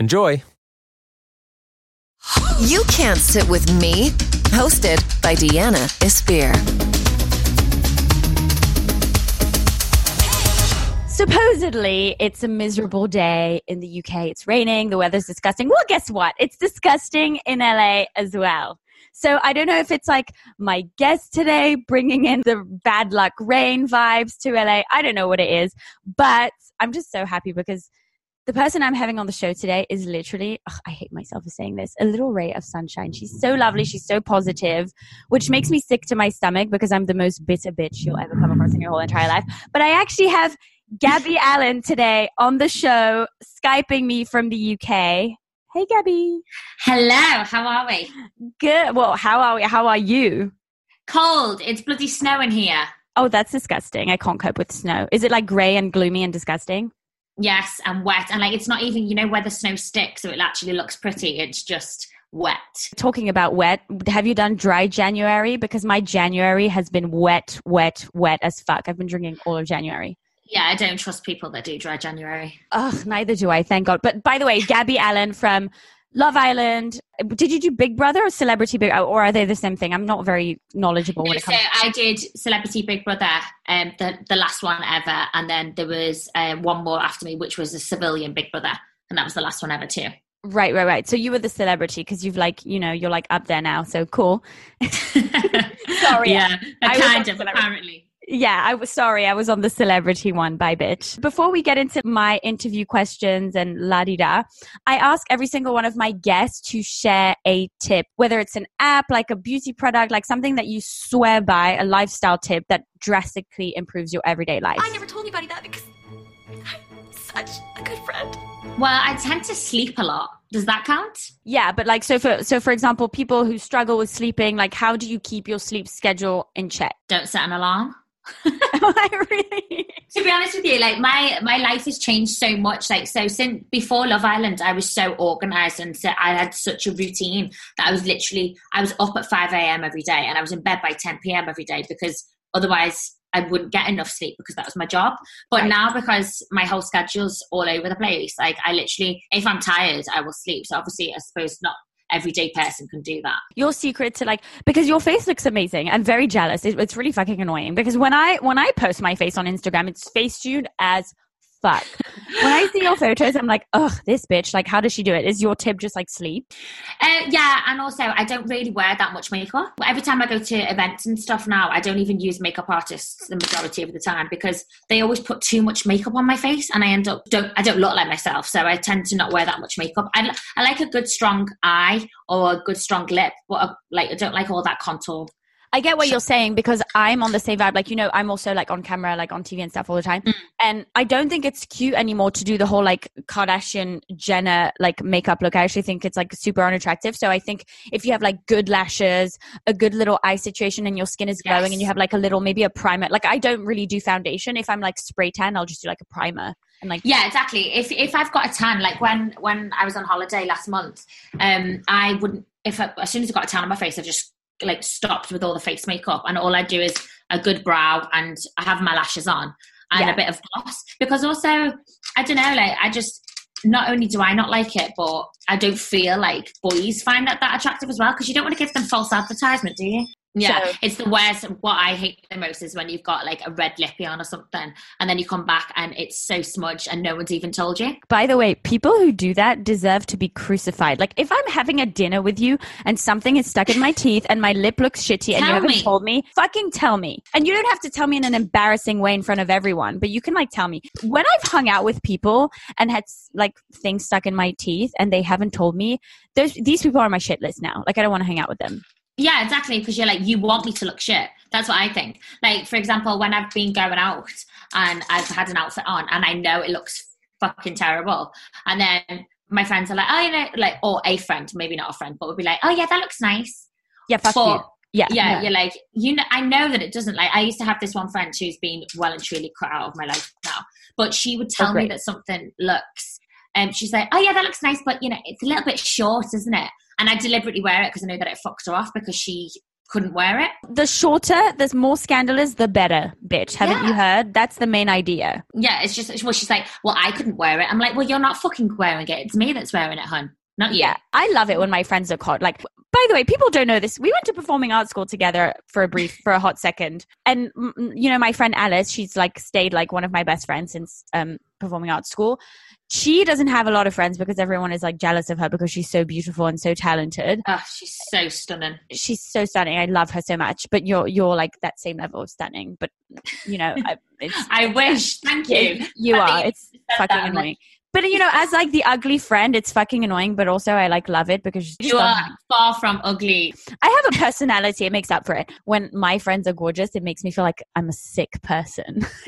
Enjoy. You Can't Sit With Me, hosted by Deanna Espir. Supposedly, it's a miserable day in the UK. It's raining, the weather's disgusting. Well, guess what? It's disgusting in LA as well. So I don't know if it's like my guest today bringing in the bad luck rain vibes to LA. I don't know what it is, but I'm just so happy because the person I'm having on the show today is literally, ugh, I hate myself for saying this, a little ray of sunshine. She's so lovely. She's so positive, which makes me sick to my stomach because I'm the most bitter bitch you'll ever come across in your whole entire life. But I actually have Gabby Allen today on the show, Skyping me from the UK. Hey, Gabby. Hello, how are we? Good. Well, how are we? How are you? Cold. It's bloody snowing here. Oh, that's disgusting. I can't cope with snow. Is it like grey and gloomy and disgusting? Yes, and wet. And like it's not even, you know, where the snow sticks, so it actually looks pretty. It's just wet. Talking about wet, have you done dry January? Because my January has been wet, wet, wet as fuck. I've been drinking all of January. Yeah, I don't trust people that do dry January. Ugh, neither do I, thank God. But by the way, Gabby Allen from Love Island. Did you do Big Brother or Celebrity Big, or are they the same thing? I'm not very knowledgeable No, so. I did Celebrity Big Brother, um, the the last one ever, and then there was um, one more after me, which was a civilian Big Brother, and that was the last one ever too. Right, right, right. So you were the celebrity because you've like, you know, you're like up there now. So cool. Sorry, yeah, I kind of apparently. Yeah, I was sorry. I was on the celebrity one. by bitch. Before we get into my interview questions and la di da, I ask every single one of my guests to share a tip, whether it's an app, like a beauty product, like something that you swear by, a lifestyle tip that drastically improves your everyday life. I never told anybody that because I'm such a good friend. Well, I tend to sleep a lot. Does that count? Yeah, but like so for so for example, people who struggle with sleeping, like how do you keep your sleep schedule in check? Don't set an alarm. I really to be honest with you, like my my life has changed so much. Like so, since before Love Island, I was so organized and so I had such a routine that I was literally I was up at five a.m. every day and I was in bed by ten p.m. every day because otherwise I wouldn't get enough sleep because that was my job. But Right. now because my whole schedule's all over the place, like I literally, if I'm tired, I will sleep. So obviously, I suppose not everyday person can do that. your secret to like because your face looks amazing i'm very jealous it, it's really fucking annoying because when i when i post my face on instagram it's facetuned as fuck when i see your photos i'm like ugh this bitch like how does she do it is your tip just like sleep Uh, yeah, and also I don't really wear that much makeup. Every time I go to events and stuff now, I don't even use makeup artists the majority of the time because they always put too much makeup on my face, and I end up don't I don't look like myself. So I tend to not wear that much makeup. I, I like a good strong eye or a good strong lip, but uh, like I don't like all that contour. I get what you're saying because i'm on the same vibe like you know i'm also like on camera like on tv and stuff all the time and i don't think it's cute anymore to do the whole like kardashian jenner like makeup look i actually think it's like super unattractive so i think if you have like good lashes a good little eye situation and your skin is glowing Yes. and you have like a little maybe a primer like i don't really do foundation if i'm like spray tan i'll just do like a primer and like Yeah, exactly. If if I've got a tan, like when when I was on holiday last month, um, I wouldn't. If I, as soon as I got a tan on my face, I just like stopped with all the face makeup, and all I do is a good brow, and I have my lashes on and Yeah. a bit of gloss. Because also, I don't know, like I just not only do I not like it, but I don't feel like boys find that that attractive as well. Because you don't want to give them false advertisement, do you? Yeah, So- it's the worst. What I hate the most is when you've got like a red lippy on or something, and then you come back and it's so smudged and no one's even told you. By the way, people who do that deserve to be crucified. Like, if I'm having a dinner with you and something is stuck in my teeth and my lip looks shitty and you haven't me. told me, fucking tell me. And you don't have to tell me in an embarrassing way in front of everyone, but you can like tell me. When I've hung out with people and had like things stuck in my teeth and they haven't told me, those these people are on my shit list now. Like, I don't want to hang out with them. Yeah, exactly. Because you're like, you want me to look shit. That's what I think. Like, for example, when I've been going out and I've had an outfit on and I know it looks fucking terrible, and then my friends are like, oh, you know, like, or a friend, maybe not a friend, but would be like, oh yeah, that looks nice. Yeah, fuck But- you. Yeah, yeah, no. you're like you know i know that it doesn't like i used to have this one friend who's been well and truly cut out of my life now but she would oh, tell me that something looks and she's like oh yeah that looks nice but you know it's a little bit short isn't it and i deliberately wear it because i know that it fucked her off because she couldn't wear it The shorter, the more scandalous, the better, bitch. Haven't you heard? That's the main idea. yeah it's just well she's like well i couldn't wear it i'm like well you're not fucking wearing it it's me that's wearing it hun not you Yeah, I love it when my friends are caught. Like, by the way, people don't know this. We went to performing arts school together for a brief, for a hot second. And, mm, mm, you know, my friend Alice, she's like stayed like one of my best friends since um, performing arts school. She doesn't have a lot of friends because everyone is like jealous of her because she's so beautiful and so talented. oh she's so stunning She's so stunning. I love her so much. But you're, you're like that same level of stunning. But, you know, I, it's, i wish thank you Yeah, you are. It's fucking that, I'm like, annoying. But you know, as like the ugly friend, it's fucking annoying. But also, I like love it because you are far from ugly I have a personality. It makes up for it. When my friends are gorgeous, it makes me feel like I'm a sick person.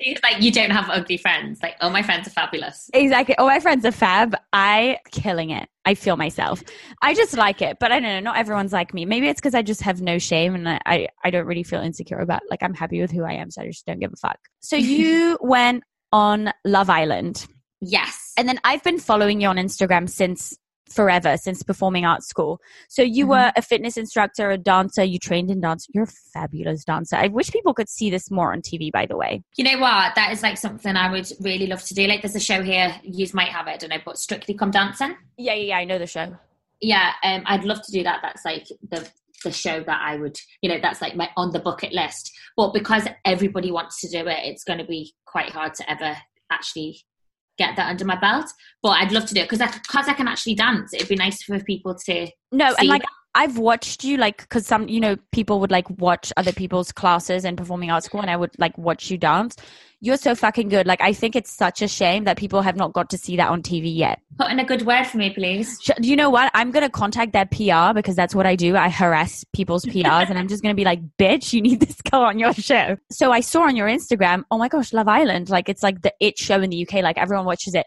it's like you don't have ugly friends like oh my friends are fabulous exactly. Oh, my friends are fab. I killing it. I feel myself. I just like it, but I don't know. Not everyone's like me. Maybe it's because I just have no shame and I, I, I don't really feel insecure about. Like I'm happy with who I am, so I just don't give a fuck. So you went on Love Island. yes And then I've been following you on Instagram since forever, since performing arts school. So you Mhm. were a fitness instructor, a dancer, you trained in dance. You're a fabulous dancer. I wish people could see this more on TV, by the way. You know what? That is like something I would really love to do. Like, there's a show here. You might have it. I don't know, but Strictly Come Dancing. Yeah, yeah, yeah. I know the show. Yeah, um, I'd love to do that. That's like the the show that I would, you know, that's like my on the bucket list. But because everybody wants to do it, it's going to be quite hard to ever actually get that under my belt. But I'd love to do it because because I can actually dance. It'd be nice for people to. No, and like that? I've watched you, like, because some, you know, people would like watch other people's classes and performing arts school, and I would like watch you dance. You're so fucking good. Like, I think it's such a shame that people have not got to see that on TV yet. Put in a good word for me, please. Do you know what? I'm going to contact their PR because that's what I do. I harass people's PRs and I'm just going to be like, bitch, you need this girl on your show. So I saw on your Instagram, oh my gosh, Love Island. Like it's like the it show in the UK. Like everyone watches it.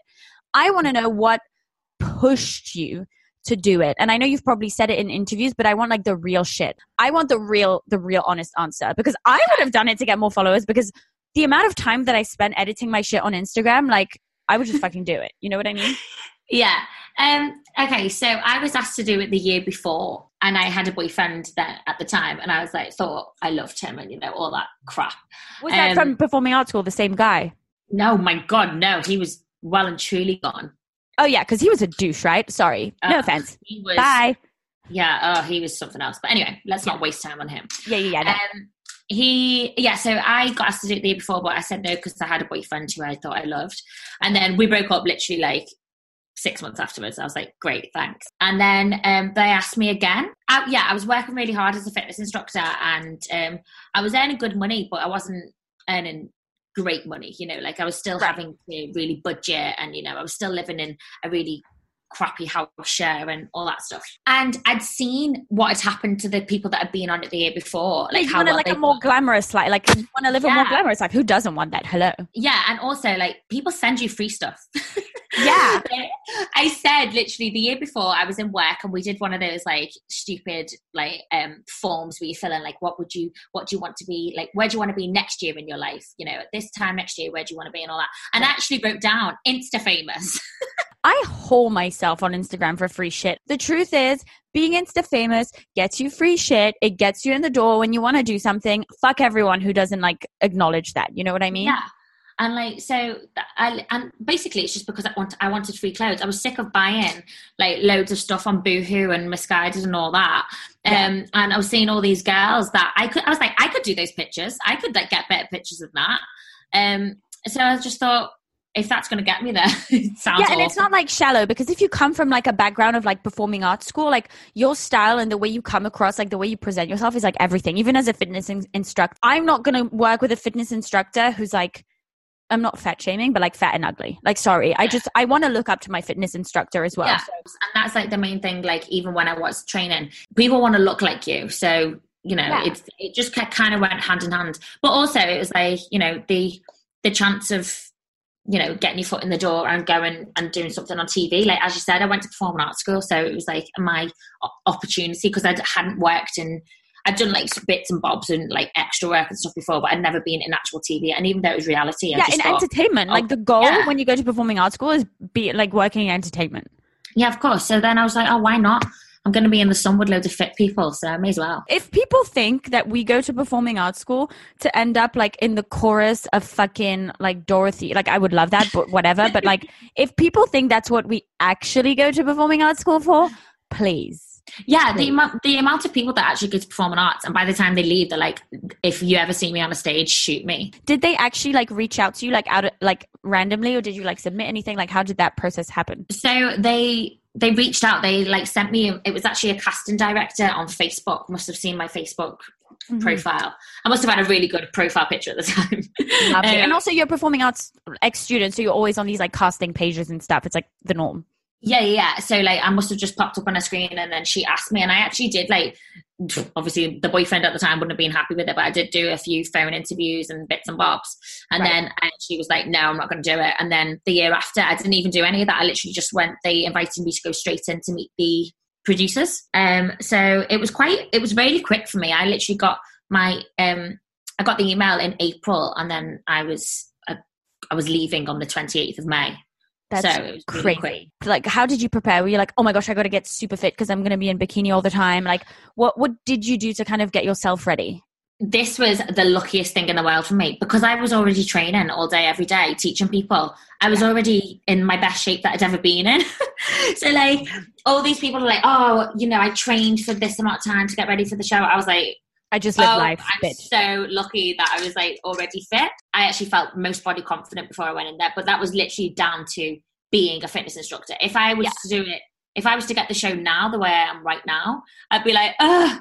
I want to know what pushed you to do it. And I know you've probably said it in interviews, but I want like the real shit. I want the real, the real honest answer because I would have done it to get more followers because the amount of time that I spent editing my shit on Instagram, like I would just fucking do it. You know what I mean? Yeah. Um, okay, so I was asked to do it the year before, and I had a boyfriend then at the time, and I was like, thought I loved him, and you know all that crap. Was that Um, from performing arts school, the same guy? No, my God, no, he was well and truly gone. Oh yeah, because he was a douche, right? Sorry, no Uh, offense. He was, Bye. yeah, oh, he was something else. But anyway, let's not waste time on him. Yeah, yeah, yeah. no. Um, he, yeah, so I got asked to do it the year before, but I said no because I had a boyfriend who I thought I loved, and then we broke up literally like six months afterwards. I was like, great, thanks. And then um, they asked me again. I, yeah, I was working really hard as a fitness instructor, and um, I was earning good money, but I wasn't earning great money. You know, like I was still Right. having to really budget, and you know, I was still living in a really crappy house share and all that stuff. And I'd seen what had happened to the people that had been on it the year before, Like you well like a more glamorous life. Like you want to live a more glamorous life. Who doesn't want that? Hello. Yeah, and also like people send you free stuff. Yeah. I said literally the year before I was in work and we did one of those like stupid like um forms where you fill in like what would you what do you want to be like where do you want to be next year in your life? You know, at this time next year, where do you want to be and all that? And I actually wrote down Insta famous. I haul myself on Instagram for free shit. The truth is, being Insta famous gets you free shit. It gets you in the door when you want to do something. Fuck everyone who doesn't like acknowledge that. You know what I mean? Yeah. And like so, I and basically it's just because I want I wanted free clothes. I was sick of buying like loads of stuff on Boohoo and Missguided and all that. Yeah. Um, and I was seeing all these girls that I could. I was like, I could do those pictures. I could like get better pictures of that. Um, so I just thought, if that's going to get me there, it sounds. yeah and it's not like shallow because if you come from like a background of like performing arts school like your style and the way you come across like the way you present yourself is like everything even as a fitness in- instructor i'm not going to work with a fitness instructor who's like i'm not fat shaming but like fat and ugly like sorry i just i want to look up to my fitness instructor as well yeah, so- and that's like the main thing. Like even when I was training, people want to look like you, so you know Yeah. it's it just kind of went hand in hand. But also it was like you know the the chance of you know getting your foot in the door and going and doing something on TV. Like as you said, I went to performing arts school, so it was like my opportunity because I hadn't worked in. I'd done like bits and bobs and like extra work and stuff before, but I'd never been in actual TV. And even though it was reality, I yeah just in thought, entertainment oh, like the goal yeah. when you go to performing arts school is be like working in entertainment yeah, of course. So then I was like, oh, why not? I'm going to be in the sun with loads of fit people, so I may as well. if people think that we go to performing arts school to end up like in the chorus of fucking like Dorothy, like I would love that, but whatever. but like, if people think that's what we actually go to performing arts school for, please. Yeah, the amount the amount of people that actually go to performing arts, and by the time they leave, they're like, "If you ever see me on a stage, shoot me." Did they actually like reach out to you like out of, like randomly, or did you like submit anything? Like, how did that process happen? So they they reached out. They like sent me. It was actually a casting director on Facebook. Must have seen my Facebook Mm-hmm. profile. I must have had a really good profile picture at the time. Um, and also, you're performing arts ex student, so you're always on these like casting pages and stuff. It's like the norm. Yeah, yeah. So like I must have just popped up on a screen and then she asked me and I actually did like obviously the boyfriend at the time wouldn't have been happy with it, but I did do a few phone interviews and bits and bobs. And Right. then I actually was like, no, I'm not gonna do it. And then the year after I didn't even do any of that. I literally just went they invited me to go straight in to meet the producers. Um so it was quite it was really quick for me. I literally got my um I got the email in April and then I was uh, I was leaving on the 28th of May. That's so really quick. crazy. Like, how did you prepare? Were you like, oh my gosh, I got to get super fit because I'm going to be in bikini all the time? Like, what what did you do to kind of get yourself ready? this was the luckiest thing in the world for me because I was already training all day, every day, teaching people. I was already in my best shape that I'd ever been in. so, like, all these people are like, oh, you know, I trained for this amount of time to get ready for the show. I was like, I just live oh, life, I'm bitch. so lucky that I was like already fit. I actually felt most body confident before I went in there, but that was literally down to being a fitness instructor. If I was Yeah. to do it, if I was to get the show now the way I am right now, I'd be like, ugh,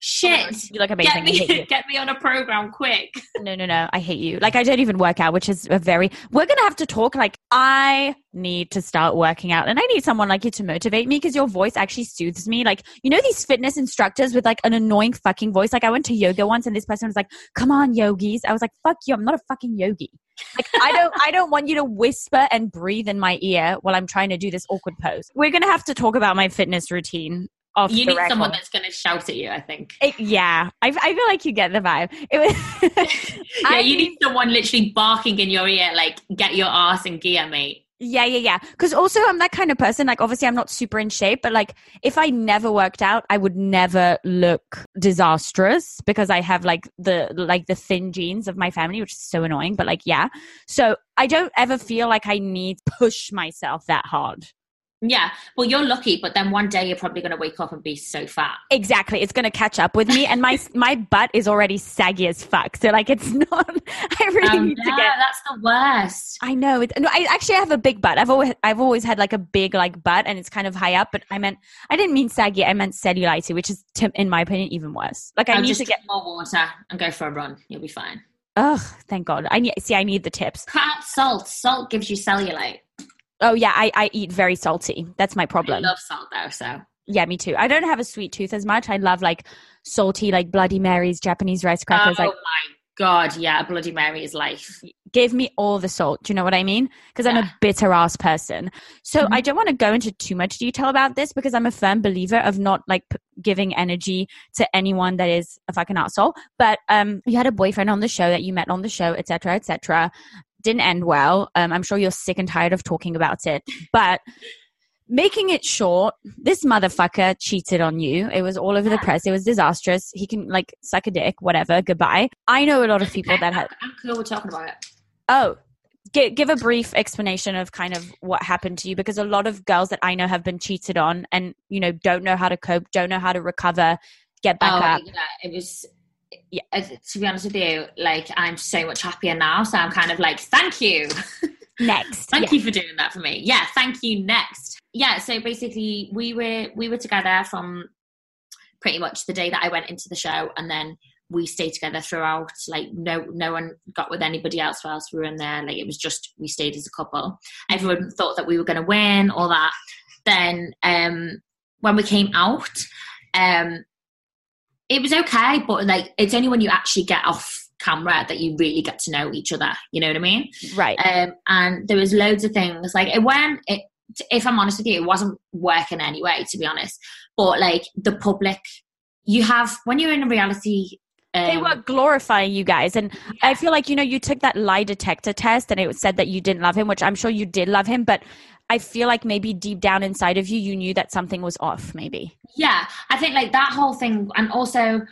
shit. You look amazing. Get me, get me on a program quick. No, no, no. I hate you. Like, I don't even work out, which is a very. We're gonna have to talk. Like, I need to start working out, and I need someone like you to motivate me because your voice actually soothes me. Like, you know, these fitness instructors with like an annoying fucking voice. Like, I went to yoga once, and this person was like, "Come on, yogis." I was like, "Fuck you! I'm not a fucking yogi." Like, I don't, I don't want you to whisper and breathe in my ear while I'm trying to do this awkward pose. We're gonna have to talk about my fitness routine. Off You need someone that's going to shout at you, I think. It- yeah, I, I feel like you get the vibe. It was. yeah, I you need- need someone literally barking in your ear, like, get your ass in gear, mate. Yeah, yeah, yeah. Because also, I'm that kind of person. Like, obviously, I'm not super in shape, but like, if I never worked out, I would never look disastrous because I have like the like the thin genes of my family, which is so annoying. But like, yeah. So I don't ever feel like I need push myself that hard. Yeah, well, you're lucky, but then one day you're probably going to wake up and be so fat. Exactly, it's gonna catch up with me, and my my butt is already saggy as fuck. So like, it's not. I really Um, need to yeah, get. that's the worst. I know. It, no, I actually have a big butt. I've always I've always had like a big like butt, and it's kind of high up. But I meant I didn't mean saggy. I meant cellulite, which is, to, in my opinion, even worse. Like I I'll need to get. get more water and go for a run. You'll be fine. Oh, thank God. I need see. I need the tips. Cut out salt. Salt gives you cellulite. Oh yeah, I I eat very salty. That's my problem. I love salt though, so Yeah, me too. I don't have a sweet tooth as much. I love like salty, like Bloody Marys, Japanese rice crackers. oh like my god, yeah, Bloody Mary is life. give me all the salt. Do you know what I mean? Because I'm a bitter ass person. So Mhm. I don't want to go into too much detail about this because I'm a firm believer of not like p- giving energy to anyone that is a fucking asshole. But um, you had a boyfriend on the show that you met on the show, etc., etc. Didn't end well. Um, I'm sure you're sick and tired of talking about it, but. Making it short, this motherfucker cheated on you. It was all over the press. It was disastrous. He can like suck a dick, whatever. Goodbye. I know a lot of people that have. I'm cool with talking about it. Oh, give, give a brief explanation of kind of what happened to you because a lot of girls that I know have been cheated on and you know don't know how to cope, don't know how to recover, get back oh, up. yeah, it was. Yeah, to be honest with you, like I'm so much happier now. So I'm kind of like, thank you. Next, Thank Yeah. you for doing that for me. Yeah, thank you. Next. Yeah, so basically we were we were together from pretty much the day that I went into the show and then we stayed together throughout. Like no no one got with anybody else whilst we were in there. Like it was just we stayed as a couple. Everyone thought that we were gonna win, all that. Then um when we came out, um it was okay, but like it's only when you actually get off camera that you really get to know each other. You know what I mean? right. um, and there was loads of things like it when it if i'm honest with you it wasn't working anyway to be honest but like the public you have when you're in a reality um, they were glorifying you guys and i feel like you know you took that lie detector test and it said that you didn't love him which i'm sure you did love him but i feel like maybe deep down inside of you you knew that something was off maybe. Yeah i think like that whole thing and also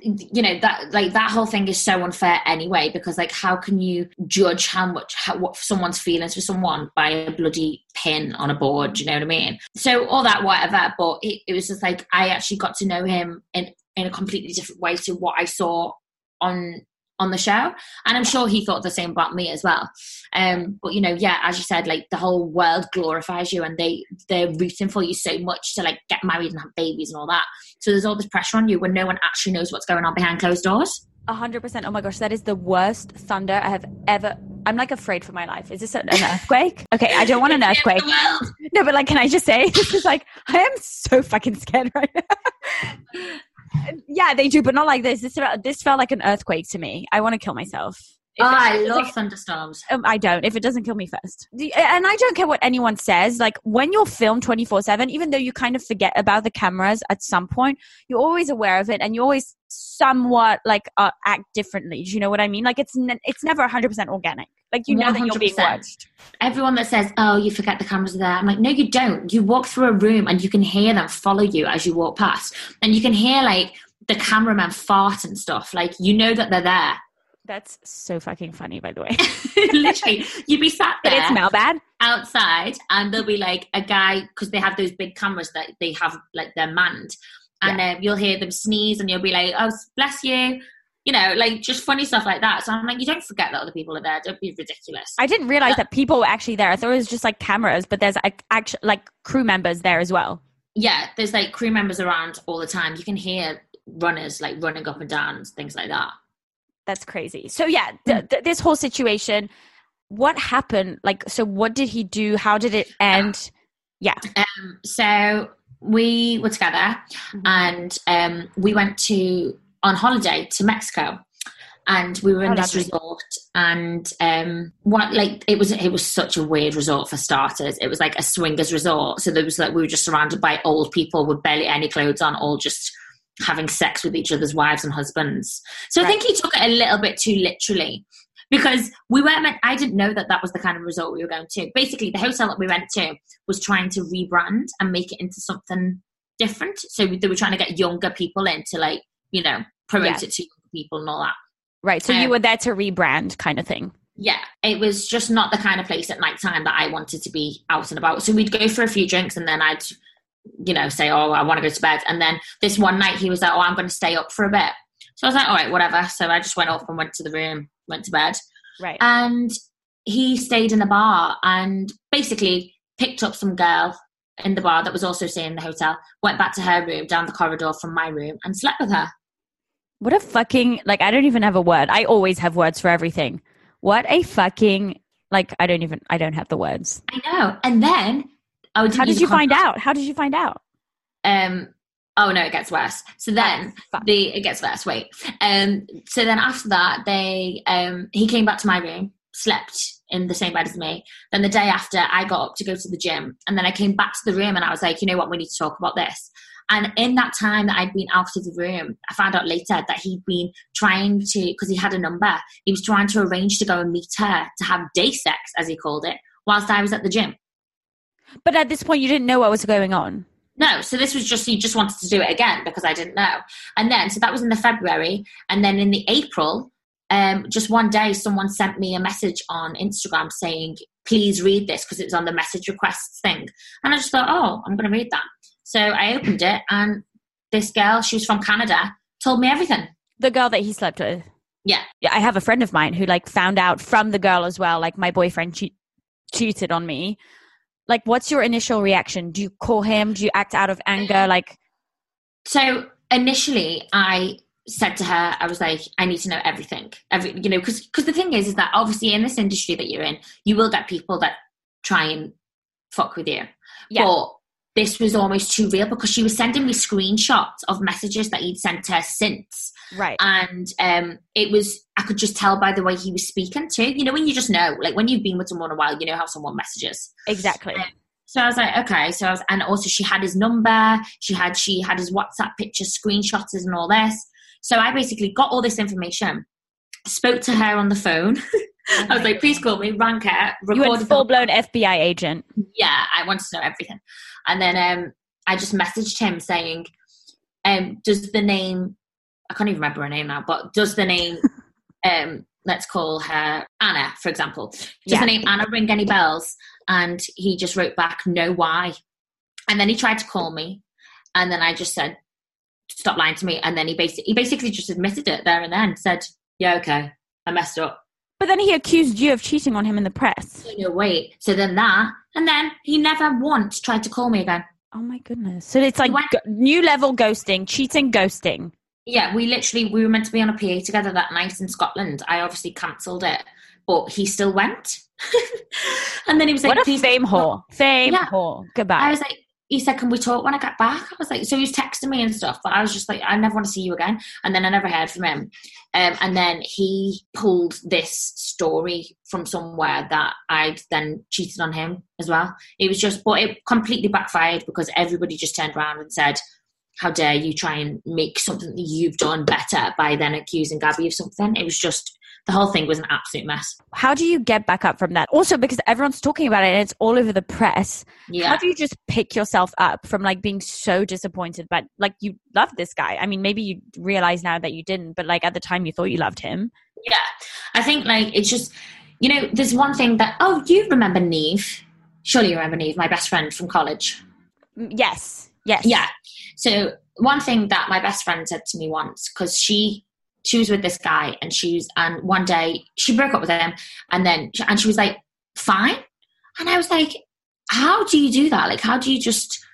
you know that like that whole thing is so unfair anyway because like how can you judge how much how, what someone's feelings for someone by a bloody pin on a board you know what i mean? So all that whatever but it, it was just like i actually got to know him in in a completely different way to what i saw on on the show and i'm sure he thought the same about me as well um but you know yeah as you said like the whole world glorifies you and they they're rooting for you so much to like get married and have babies and all that so there's all this pressure on you when no one actually knows what's going on behind closed doors A hundred percent. Oh my gosh, that is the worst thunder I have ever. I'm like afraid for my life. Is this an an earthquake? Okay, I don't want an earthquake. No, but like, can I just say this is like I am so fucking scared right now. yeah, they do, but not like this. This this felt like an earthquake to me. I want to kill myself. If oh, I love thunderstorms. um, I don't. If it doesn't kill me first, and I don't care what anyone says. Like when you're filmed twenty four seven, even though you kind of forget about the cameras at some point, you're always aware of it, and you always somewhat like uh, act differently. Do you know what I mean? Like it's ne- it's never hundred percent organic. Like you know that you're being watched. Everyone that says, "Oh, you forget the cameras are there," I'm like, "No, you don't. You walk through a room and you can hear them follow you as you walk past, and you can hear like the cameraman fart and stuff. Like you know that they're there. That's so fucking funny, by the way. Literally, you'd be sat But there it's smell bad. outside, and there'll be like a guy because they have those big cameras that they have like they're manned, and um, you'll hear them sneeze, and you'll be like, "Oh, bless you." You know, like just funny stuff like that. So I'm like, you don't forget that other people are there. Don't be ridiculous. I didn't realize that people were actually there. I thought it was just like cameras, but there's like actually like crew members there as well. yeah, there's like crew members around all the time. You can hear runners like running up and down things like that. That's crazy. So yeah, th- th- this whole situation, what happened? Like, so what did he do? How did it end? Yeah. Um, so we were together and um, we went to on holiday to Mexico. And we were in Oh, this resort, and um, what like it was it was such a weird resort for starters. It was like a swingers resort, so there was like we were just surrounded by old people with barely any clothes on, all just having sex with each other's wives and husbands. So I think he took it a little bit too literally because we weren't meant, I didn't know that that was the kind of resort we were going to. Basically, the hotel that we went to was trying to rebrand and make it into something different. So they were trying to get younger people in to like, you know, promote Yeah. it to younger people and all that. Right. So you Um, were there to rebrand kind of thing. Yeah, it was just not the kind of place at night time that I wanted to be out and about. So we'd go for a few drinks and then I'd, you know, say, oh, I want to go to bed. And then this one night he was like, oh, I'm going to stay up for a bit. So I was like, all right, whatever. So I just went off and went to the room, went to bed. Right. And he stayed in the bar and basically picked up some girl in the bar that was also staying in the hotel, went back to her room down the corridor from my room and slept with her. what a fucking, like, I don't even have a word. I always have words for everything. What a fucking, like, I don't even, I don't have the words. I know. And then, oh, How did you find out? How did you find out? Um, oh no, it gets worse. So then Oh, the it gets worse. Wait. Um, so then after that, they um he came back to my room, slept in the same bed as me. Then the day after, I got up to go to the gym, and then I came back to the room and I was like, you know what, we need to talk about this. And in that time that I'd been out of the room, I found out later that he'd been trying to, because he had a number, he was trying to arrange to go and meet her to have day sex, as he called it, whilst I was at the gym. But at this point, you didn't know what was going on. No, so this was just he just wanted to do it again because I didn't know. And then so that was in the February, and then in the April, um, just one day, someone sent me a message on Instagram saying, please read this because it was on the message requests thing. And I just thought, oh, I'm going to read that. So I opened it, and this girl, she was from Canada, told me everything. The girl that he slept with. Yeah. Yeah, I have a friend of mine who like found out from the girl as well. Like my boyfriend che- cheated on me. Like, what's your initial reaction? Do you call him? Do you act out of anger? Like, So initially, I said to her, I was like, I need to know everything. Every, you know, because because the thing is, is that obviously in this industry that you're in, you will get people that try and fuck with you. Yeah. But this was almost too real because she was sending me screenshots of messages that he'd sent her since. right. And um, it was, I could just tell by the way he was speaking too. You know, when you just know, like when you've been with someone a while, you know how someone messages. exactly. So I was like, okay. So I was, and also she had his number. She had, she had his WhatsApp picture screenshots and all this. So I basically got all this information, spoke to her on the phone. I was like, please call me, rang her, You recorded went the- full blown FBI agent. yeah, I wanted to know everything. And then um, I just messaged him saying, um, does the name, I can't even remember her name now, but does the name, um, let's call her Anna, for example, does Yeah. the name Anna ring any bells? And he just wrote back, no, why? And then he tried to call me. And then I just said, stop lying to me. And then he basically, he basically just admitted it there and then, said, yeah, okay, I messed up. But then he accused you of cheating on him in the press. No, wait. So then that, and then he never once tried to call me again. Oh my goodness. So it's like When- go- new level ghosting, cheating, ghosting. Yeah, we literally we were meant to be on a PA together that night in Scotland. I obviously cancelled it, but he still went. and then he was like, what a "Please fame whore. Fame Yeah. whore. I Goodbye. was like, he said, "Can we talk when I get back?" I was like, so he was texting me and stuff, but I was just like, I never want to see you again. And then I never heard from him. Um, and then he pulled this story from somewhere that I'd then cheated on him as well. It was just, but it completely backfired because everybody just turned around and said, "How dare you try and make something that you've done better by then accusing Gabby of something?" It was just the whole thing was an absolute mess. How do you get back up from that? Also, because everyone's talking about it and it's all over the press. Yeah. How do you just pick yourself up from like being so disappointed? But like you loved this guy. I mean, maybe you realize now that you didn't, but like at the time you thought you loved him. Yeah, I think like it's just you know there's one thing that oh you remember Neve, surely you remember Neve, my best friend from college. Mm, Yes. Yes. Yeah. So one thing that my best friend said to me once because she she was with this guy and she was and one day she broke up with him and then and she was like fine. And I was like how do you do that? Like how do you just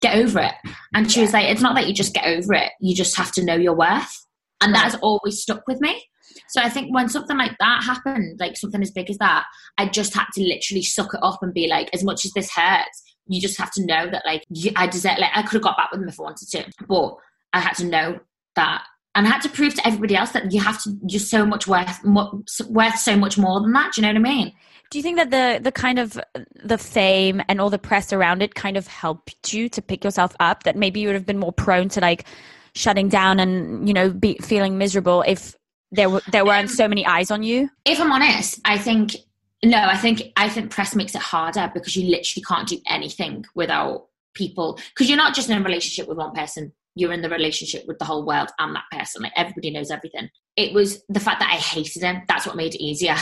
get over it? And she was like it's not that you just get over it you just have to know your worth. And that has always stuck with me. So I think when something like that happened, like something as big as that, I just had to literally suck it up and be like, as much as this hurts, you just have to know that like you, I deserve. Like I could have got back with him if I wanted to, but I had to know that, and I had to prove to everybody else that you have to. You're so much worth, mo- worth so much more than that. Do you know what I mean? Do you think that the the kind of the fame and all the press around it kind of helped you to pick yourself up? That maybe you would have been more prone to like shutting down and you know be feeling miserable if there were there weren't um, so many eyes on you. If I'm honest, I think no. I think I think press makes it harder because you literally can't do anything without people because you're not just in a relationship with one person. You're in the relationship with the whole world and that person. Like everybody knows everything. It was the fact that I hated him. That's what made it easier.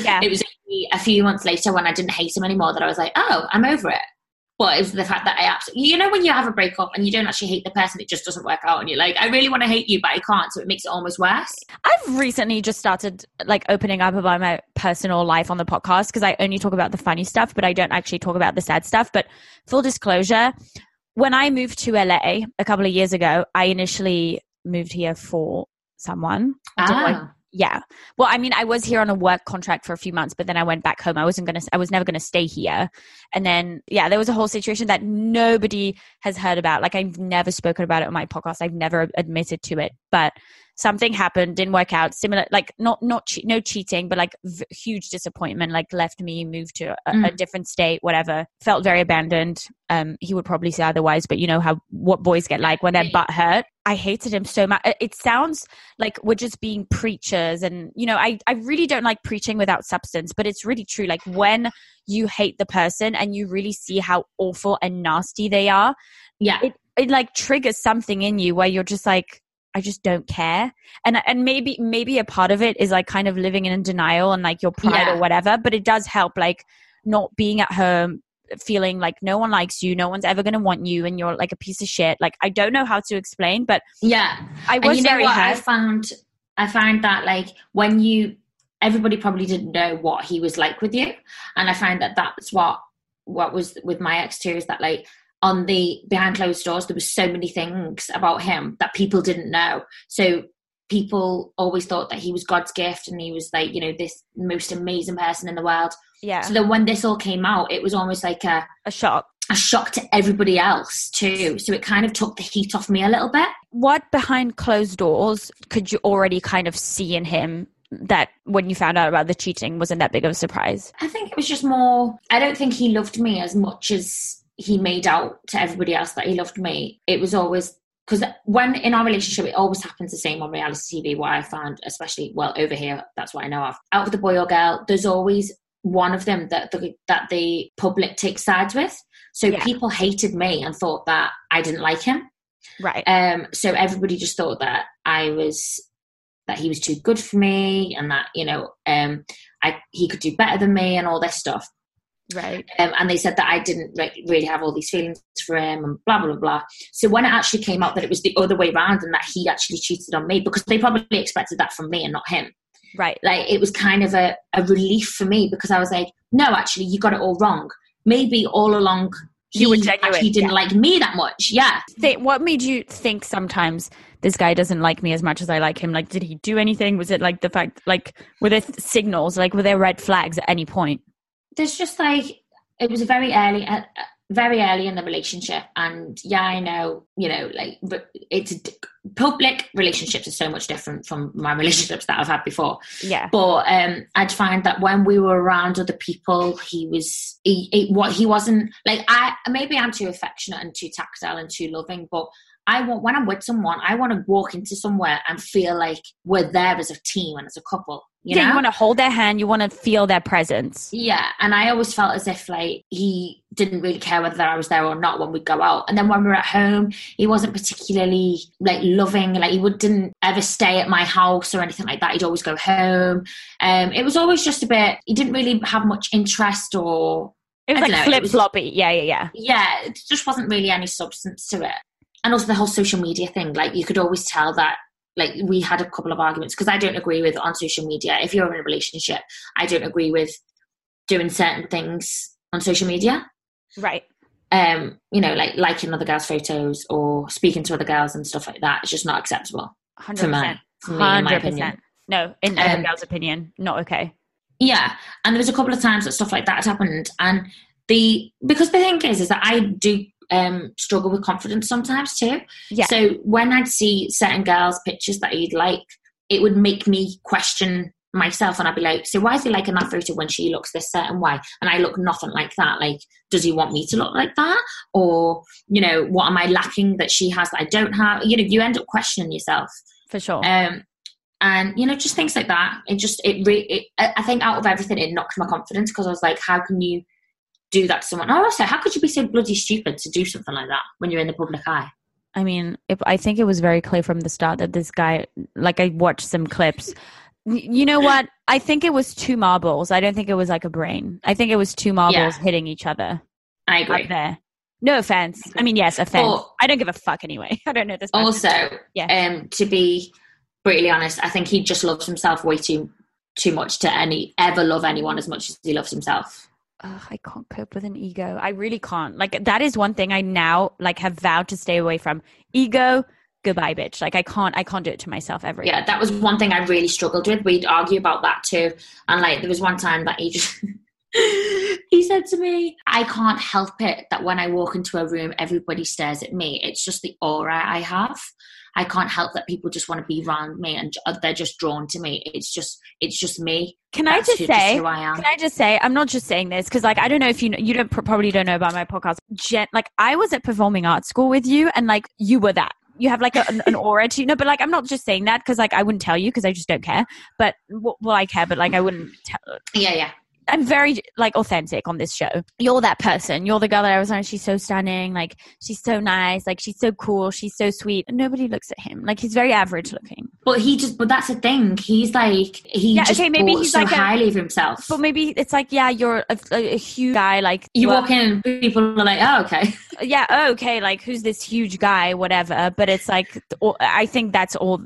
Yeah. It was a few months later when I didn't hate him anymore that I was like, oh, I'm over it. But it's the fact that I absolutely, you know, when you have a breakup and you don't actually hate the person, it just doesn't work out, and you're like, I really want to hate you, but I can't, so it makes it almost worse. I've recently just started like opening up about my personal life on the podcast because I only talk about the funny stuff, but I don't actually talk about the sad stuff. But full disclosure, when I moved to LA a couple of years ago, I initially moved here for someone. I didn't like- Ah. Yeah. Well, I mean, I was here on a work contract for a few months, but then I went back home. I wasn't going to, I was never going to stay here. And then, yeah, there was a whole situation that nobody has heard about. Like, I've never spoken about it on my podcast. I've never admitted to it, but something happened, didn't work out. Similar, like, not, not, che- no cheating, but like v- huge disappointment, like left me, moved to a, a Mm. different state, whatever. Felt very abandoned. Um, he would probably say otherwise, but you know how, what boys get like when their butt hurt. I hated him so much. It- It sounds like we're just being preachers and you know I, I really don't like preaching without substance but it's really true like when you hate the person and you really see how awful and nasty they are Yeah. it, it like triggers something in you where you're just like I just don't care. And and maybe maybe a part of it is like kind of living in denial and like your pride Yeah. or whatever, but it does help like not being at home feeling like no one likes you, no one's ever going to want you and you're like a piece of shit. Like I don't know how to explain, but Yeah. I and was you know very what I found? I find that like when you, everybody probably didn't know what he was like with you, and I found that that's what what was with my ex too is that like on the behind closed doors there was so many things about him that people didn't know. So people always thought that he was God's gift and he was like you know this most amazing person in the world. yeah, So then when this all came out, it was almost like a a shock. a shock to everybody else too. So it kind of took the heat off me a little bit. What behind closed doors could you already kind of see in him that when you found out about the cheating wasn't that big of a surprise? I think it was just more. I don't think he loved me as much as he made out to everybody else that he loved me. It was always because when in our relationship, it always happens the same on reality TV. What I found, especially well over here, that's what I know of. Out of the boy or girl, there's always one of them that the, that the public takes sides with. So Yeah. people hated me and thought that I didn't like him. Right. Um, so everybody just thought that I was that he was too good for me, and that you know, um, I he could do better than me, and all this stuff. Right. Um, and they said that I didn't re- really have all these feelings for him, and blah blah blah. So when it actually came out that it was the other way around, and that he actually cheated on me, because they probably expected that from me and not him. Right. Like it was kind of a, a relief for me because I was like, no, actually, you got it all wrong. Maybe all along. He You were genuine, actually didn't yeah. like me that much. Yeah. What made you think sometimes this guy doesn't like me as much as I like him? Like, did he do anything? Was it like the fact, like, were there th- signals? Like, were there red flags at any point? There's just like it was very early uh, uh, very early in the relationship and yeah i know you know like but it's public relationships are so much different from my relationships that i've had before Yeah. but um i'd find that when we were around other people he was he, he what he wasn't like i maybe i'm too affectionate and too tactile and too loving but I want when I'm with someone, I want to walk into somewhere and feel like we're there as a team and as a couple. You yeah, know? you want to hold their hand, you want to feel their presence. Yeah, and I always felt as if like he didn't really care whether I was there or not when we'd go out. And then when we were at home, he wasn't particularly like loving. Like he would, didn't ever stay at my house or anything like that. He'd always go home. Um, it was always just a bit. He didn't really have much interest or It was like flip floppy. Yeah, yeah, yeah. yeah, it just wasn't really any substance to it. And also the whole social media thing. Like you could always tell that. Like we had a couple of arguments because I don't agree with on social media. If you're in a relationship, I don't agree with doing certain things on social media. Right. um, you know, like liking other girls' photos or speaking to other girls and stuff like that. It's just not acceptable. 100%. For my- for me, 100%. No, in every Um, girl's opinion, not okay. Yeah, and there was a couple of times that stuff like that happened, and the because the thing is, is that I do um struggle with confidence sometimes too. Yeah. So when I'd see certain girls' pictures that he'd like, it would make me question myself, and I'd be like, so why is he liking that photo when she looks this certain way, and I look nothing like that? Like, does he want me to look like that, or you know, what am I lacking that she has that I don't have? You know, you end up questioning yourself. For sure. um, and you know just things like that it just it really I think out of everything it knocked my confidence because I was like how can you do that to someone also how could you be so bloody stupid to do something like that when you're in the public eye I mean, if, I think it was very clear from the start that this guy, like, I watched some clips. You know what? I think it was two marbles. I don't think it was like a brain. I think it was two marbles Yeah. hitting each other I agree there. No offense. I mean, yes, offense. I don't give a fuck anyway. I don't know this. person. also Yeah. um to be brutally honest I think he just loves himself way too too much to any ever love anyone as much as he loves himself Ugh, I can't cope with an ego. I really can't. Like that is one thing I now like have vowed to stay away from. Ego, goodbye, bitch. Like I can't. I can't do it to myself ever. yeah that was one thing I really struggled with we'd argue about that too and like there was one time that he just he said to me I can't help it that when I walk into a room everybody stares at me it's just the aura I have I can't help that people just want to be around me and they're just drawn to me it's just it's just me Can I just who, say? who I am Can I just say? I'm not just saying this because, like, I don't know if you know, you don't probably don't know about my podcast. Jen, like, I was at performing arts school with you, and like, you were that. You have like a, an, aura to you. No, but like, I'm not just saying that because, like, I wouldn't tell you because I just don't care. But well, well, I care, but like, I wouldn't tell. yeah yeah I'm very like authentic on this show. You're that person. You're the girl that I was on. she's so stunning. Like she's so nice. Like she's so cool. She's so sweet. And nobody looks at him. Like he's very average looking. But he just, but that's the thing. He's like, he Yeah, just okay, maybe he's so like a- highly of himself. But maybe it's like, yeah, you're a, a, a huge guy. Like you walk in and people are like, oh, okay. yeah, oh, okay, like who's this huge guy, whatever. But it's like, I think that's all.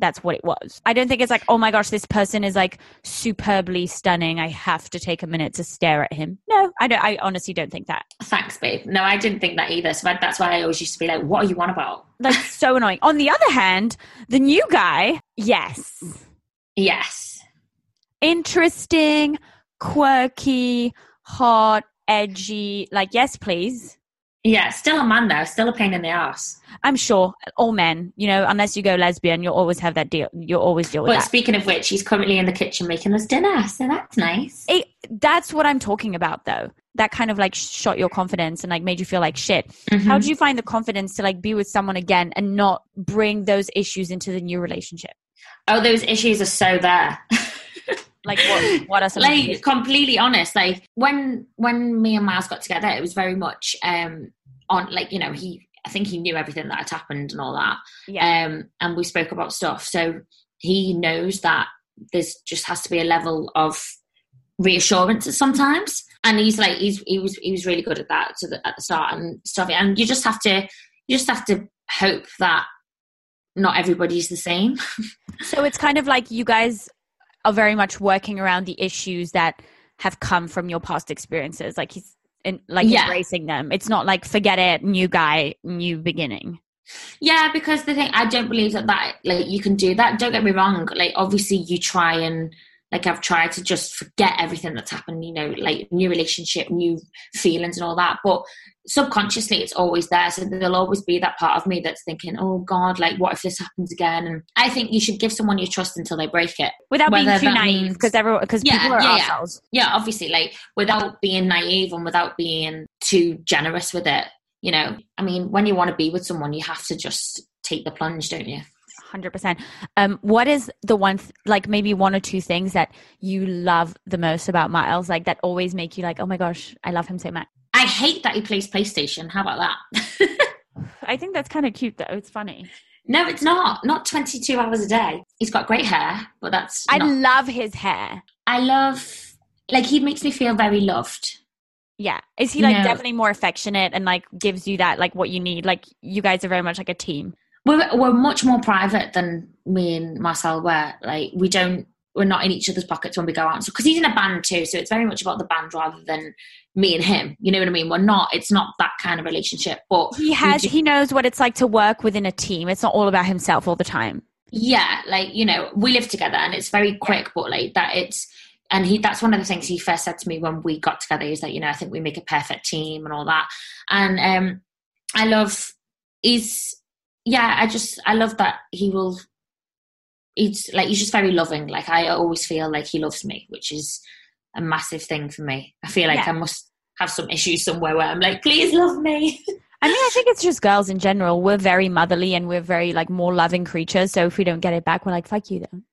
That's what it was. I don't think it's like, oh my gosh, this person is like superbly stunning. I have to take a minute to stare at him. No, I don't. I honestly don't think that. Thanks, babe. No, I didn't think that either. So that's why I always used to be like, what are you on about? That's so annoying. On the other hand, the new guy, yes, Yes. interesting, quirky, hot, edgy. Like yes, please. Yeah, still a man though, still a pain in the ass. I'm sure all men, you know, unless you go lesbian, you'll always have that deal. You'll always deal with But that. speaking of which, he's currently in the kitchen making us dinner, so that's nice. it, that's what I'm talking about, though. That kind of like shot your confidence and like made you feel like shit. Mm-hmm. How did you find the confidence to like be with someone again and not bring those issues into the new relationship? Oh, those issues are so there. Like what? What are some? like these? completely honest like when when me and miles got together it was very much um on like you know he i think he knew everything that had happened and all that yeah, um and we spoke about stuff so he knows that there's just has to be a level of reassurance sometimes and he's like he's he was he was really good at that to the, at the start and stuff and you just have to you just have to hope that not everybody's the same so it's kind of like you guys are very much working around the issues that have come from your past experiences. Like he's in, like Yeah. embracing them. It's not like forget it, new guy, new beginning. Yeah, because the thing I don't believe that that like you can do that. Don't get me wrong. Like obviously you try and like I've tried to just forget everything that's happened. You know, like new relationship, new feelings, and all that. But subconsciously, it's always there. So there'll always be that part of me that's thinking, "Oh God, like what if this happens again?" And I think you should give someone your trust until they break it. Without being too naive, because everyone, because Yeah, people are yeah, yeah. Yeah, obviously, like without being naive and without being too generous with it. You know, I mean, when you want to be with someone, you have to just take the plunge, don't you? Hundred percent. Um, what is the one, th- like maybe one or two things that you love the most about Miles, like that always make you like, oh my gosh, I love him so much. I hate that he plays PlayStation. How about that? I think that's kind of cute though. It's funny. no, it's not. Not 22 hours a day. He's got great hair, but that's. I not- love his hair. I love. Like, he makes me feel very loved. Yeah, is he like No. definitely more affectionate and like gives you that like what you need? Like you guys are very much like a team. We're, we're much more private than me and Marcel were. Like, we don't. We're not in each other's pockets when we go out. So because he's in a band too, so it's very much about the band rather than me and him. You know what I mean? We're not. It's not that kind of relationship. But He has he knows what it's like to work within a team. It's not all about himself all the time. yeah like you know we live together and it's very quick but like that it's and he that's one of the things he first said to me when we got together is that you know i think we make a perfect team and all that and um i love he's yeah i just i love that he will he's like he's just very loving like i always feel like he loves me which is a massive thing for me i feel like Yeah. i must have some issues somewhere where i'm like please love me I mean, I think it's just girls in general. We're very motherly and we're very like more loving creatures. So if we don't get it back, we're like, fuck you then.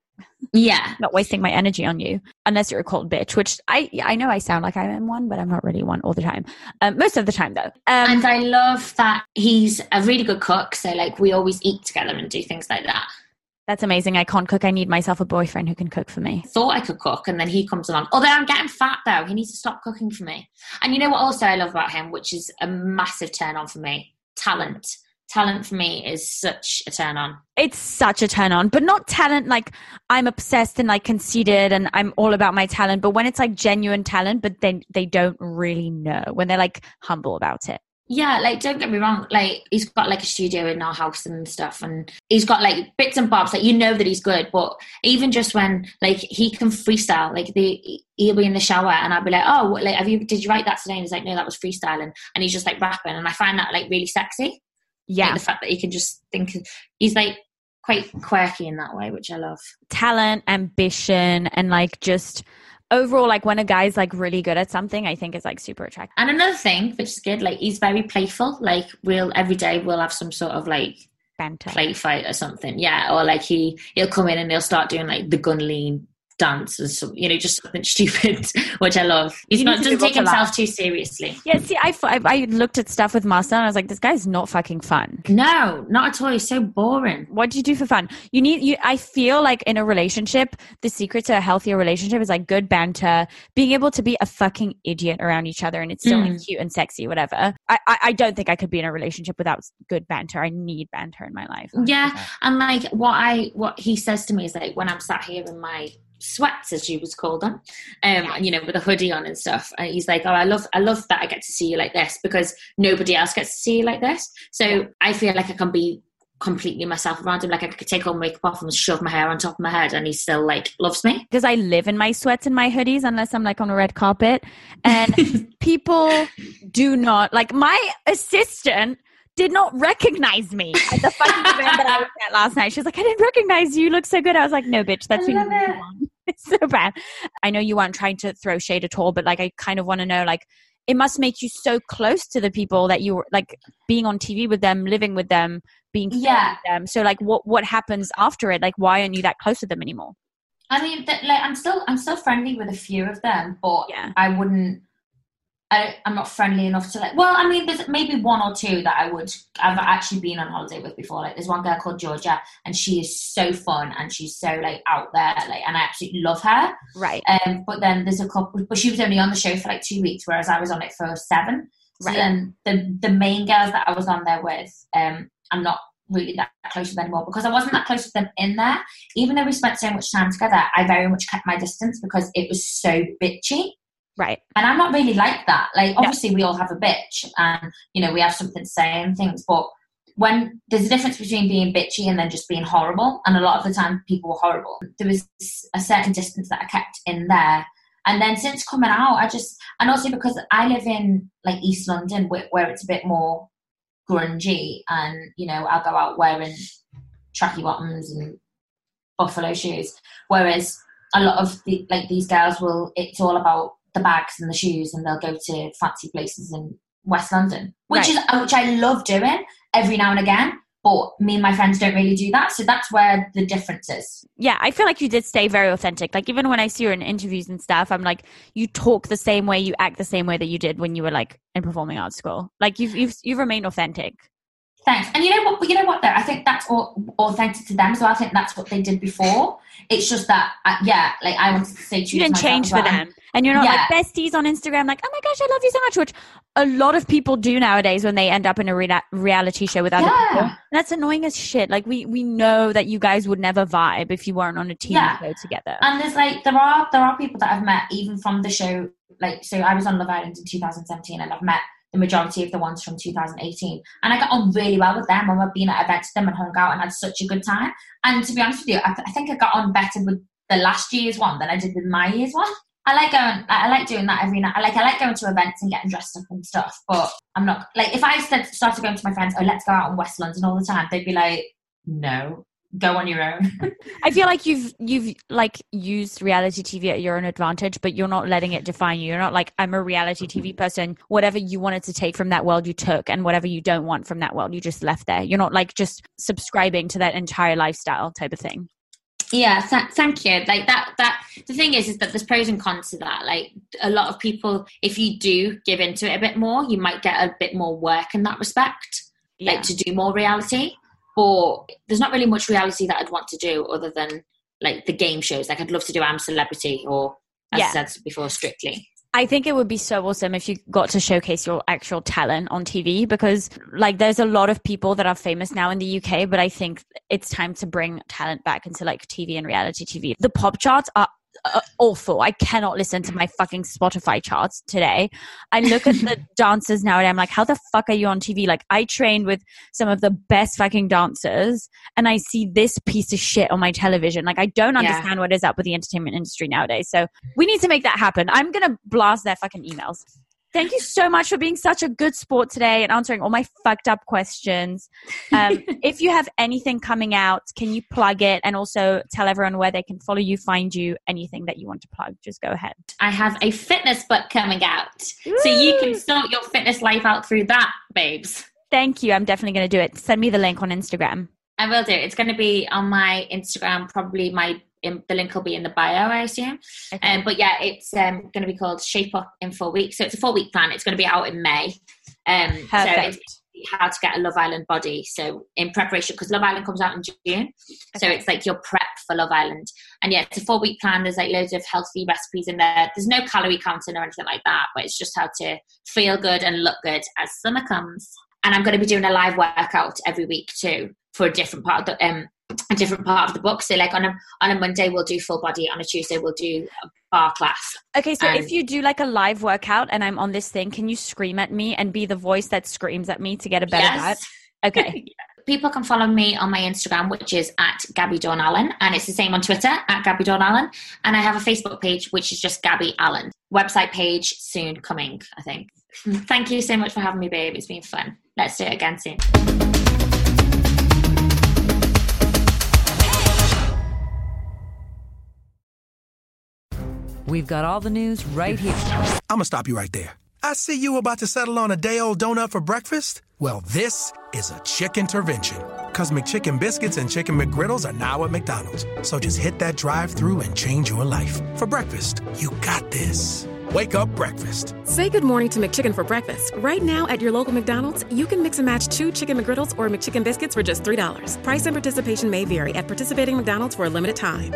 Yeah not wasting my energy on you unless you're a cold bitch which i i know i sound like i am one but i'm not really one all the time um, most of the time though um, and I love that he's a really good cook. So like we always eat together and do things like that. that's amazing i can't cook i need myself a boyfriend who can cook for me Thought I could cook, and then he comes along. Although I'm getting fat though, he needs to stop cooking for me. And you know what? Also, I love about him, which is a massive turn on for me. Talent. Talent for me is such a turn on. it's such a turn on but not talent like i'm obsessed and like conceited and i'm all about my talent but when it's like genuine talent but then they don't really know when they're like humble about it Yeah, like don't get me wrong. Like he's got like a studio in our house and stuff, and he's got like bits and bobs. Like you know that he's good, but even just when like he can freestyle, like the he'll be in the shower and I'll be like, oh, what, like have you did you write that today? And he's like, no, that was freestyling, and he's just like rapping, and I find that like really sexy. Yeah Like, the fact that he can just think he's like quite quirky in that way, which I love. talent ambition and like just overall like when a guy's like really good at something i think is like super attractive And another thing, which is good, like he's very playful. Like we'll every day we'll have some sort of like banter play fight or something. Yeah, or like he he'll come in and he'll start doing like the gun lean dance or some, you know, just something stupid, which I love. He's not doesn't take himself too seriously. Yeah, see, I, I, I looked at stuff with Marcel and I was like, this guy's not fucking fun. No, not at all. He's so boring. What do you do for fun? You need you. I feel like in a relationship, the secret to a healthier relationship is like good banter, being able to be a fucking idiot around each other, and it's still like mm. cute and sexy, whatever. I, I I don't think I could be in a relationship without good banter. I need banter in my life. Yeah, and like what I what he says to me is like when I'm sat here in my sweats as you was called them um you know with a hoodie on and stuff. And he's like oh i love i love that i get to see you like this because nobody else gets to see you like this. So i feel like i can be completely myself around him. Like i could take all my makeup off and shove my hair on top of my head and he still like loves me. Because I live in my sweats and my hoodies unless I'm like on a red carpet. And people do not like my assistant did not recognize me at the fucking event that I was at last night. She's like, I didn't recognize you. You look so good. I was like, no, bitch, that's I who you it. want." It's so bad. I know you weren't trying to throw shade at all, but like, I kind of want to know, like, it must make you so close to the people that you were like being on TV with them, living with them, being Yeah. with them. So like, what what happens after it? Like, why aren't you that close with them anymore? I mean, th- like I'm still I'm still friendly with a few of them, but Yeah. I wouldn't. I, I'm not friendly enough to like. Well, I mean, there's maybe one or two that I would. I've actually been on holiday with before. Like, there's one girl called Georgia, and she is so fun and she's so like out there, like, and I absolutely love her. Right. Um, but then there's a couple, but she was only on the show for like two weeks, whereas I was on it for seven. So Right. then the the main girls that I was on there with, um, I'm not really that close with anymore because I wasn't that close with them in there. Even though we spent so much time together, I very much kept my distance because it was so bitchy. Right. And I'm not really like that. Like, No. obviously, we all have a bitch and, you know, we have something to say and things. But when there's a difference between being bitchy and then just being horrible, and a lot of the time people were horrible, there was a certain distance that I kept in there. And then since coming out, I just, and also because I live in like East London where, where it's a bit more grungy and, you know, I'll go out wearing tracky bottoms and buffalo shoes. Whereas a lot of the like these girls will it's all about the bags and the shoes and they'll go to fancy places in West London. Which Right. is uh, which I love doing every now and again. But me and my friends don't really do that. So that's where the difference is. yeah, I feel like you did stay very authentic. Like even when I see you in interviews and stuff, I'm like, you talk the same way, you act the same way that you did when you were like in performing arts school. Like you've you've you've remained authentic. Thanks. And you know what? You know what? Though I think that's all authentic to them as well. I think that's what they did before. It's just that, uh, yeah, like I wanted to say, You didn't change for well. And them, and you're not Yeah. like besties on Instagram. Like, oh my gosh, I love you so much. Which a lot of people do nowadays when they end up in a rea- reality show with other Yeah. people. That's annoying as shit. Like we we know that you guys would never vibe if you weren't on a TV Yeah. show together. And there's like there are there are people that I've met even from the show. Like so, I was on Love Island in 2017, and I've met the majority of the ones from 2018, and I got on really well with them. We've been at events with them and hung out and had such a good time. And to be honest with you, I, I think I got on better with the last year's one than I did with my year's one. I like going. I like doing that every night. I like. I like going to events and getting dressed up and stuff. But I'm not like if I started going to my friends, oh, let's go out in West London all the time. They'd be like, no, go on your own. I feel like you've you've like used reality TV at your own advantage, but you're not letting it define you. You're not like I'm a reality TV person. Whatever you wanted to take from that world, you took, and whatever you don't want from that world, you just left there. You're not like just subscribing to that entire lifestyle type of thing. Yeah, th- thank you. Like that. That the thing is, is that there's pros and cons to that. Like a lot of people, if you do give into it a bit more, you might get a bit more work in that respect, Yeah. like to do more reality. But there's not really much reality that I'd want to do other than like the game shows. Like I'd love to do I'm Celebrity or, as Yeah. I said before, Strictly. I think it would be so awesome if you got to showcase your actual talent on TV because, like, there's a lot of people that are famous now in the UK, but I think it's time to bring talent back into like TV and reality TV. The pop charts are uh, awful. I cannot listen to my fucking Spotify charts today. I look at the dancers now and I'm like, how the fuck are you on TV? Like, I trained with some of the best fucking dancers and I see this piece of shit on my television. Like, I don't Yeah. understand what is up with the entertainment industry nowadays. So, we need to make that happen. I'm going to blast their fucking emails. Thank you so much for being such a good sport today and answering all my fucked up questions. Um, if you have anything coming out, can you plug it and also tell everyone where they can follow you, find you, anything that you want to plug? Just go ahead. I have a fitness book coming out, so you can sort your fitness life out through that, babes. Thank you. I'm definitely going to do it. Send me the link on Instagram. I will do. It's going to be on my Instagram, probably my in, the link will be in the bio, I assume. Okay. Um, but yeah, it's um, going to be called Shape Up in Four Weeks. So it's a four week plan. It's going to be out in May. Um, so it's how to get a Love Island body. So in preparation, because Love Island comes out in June. So it's like your prep for Love Island. And yeah, it's a four week plan. There's like loads of healthy recipes in there. There's no calorie counting or anything like that, but it's just how to feel good and look good as summer comes. And I'm going to be doing a live workout every week too for a different part of the um a different part of the book. So like on a on a Monday we'll do full body, on a Tuesday we'll do a barre class. Okay, so if um, you do like a live workout and I'm on this thing, can you scream at me and be the voice that screams at me to get a better Yes. gut? Okay. People can follow me on my Instagram, which is at Gabby Dawn Allen, and it's the same on Twitter at Gabby Dawn Allen. And I have a Facebook page, which is just Gabby Allen. Website page soon coming, I think. Thank you so much for having me, babe. It's been fun. Let's do it again soon. We've got all the news right here. I'm gonna stop you right there. I see you about to settle on a day old donut for breakfast. Well, this is a chicken intervention. Cause McChicken biscuits and chicken McGriddles are now at McDonald's. So just hit that drive through and change your life. For breakfast, you got this. Wake up breakfast. Say good morning to McChicken for breakfast. Right now at your local McDonald's, you can mix and match two chicken McGriddles or McChicken biscuits for just $3. Price and participation may vary at participating McDonald's for a limited time.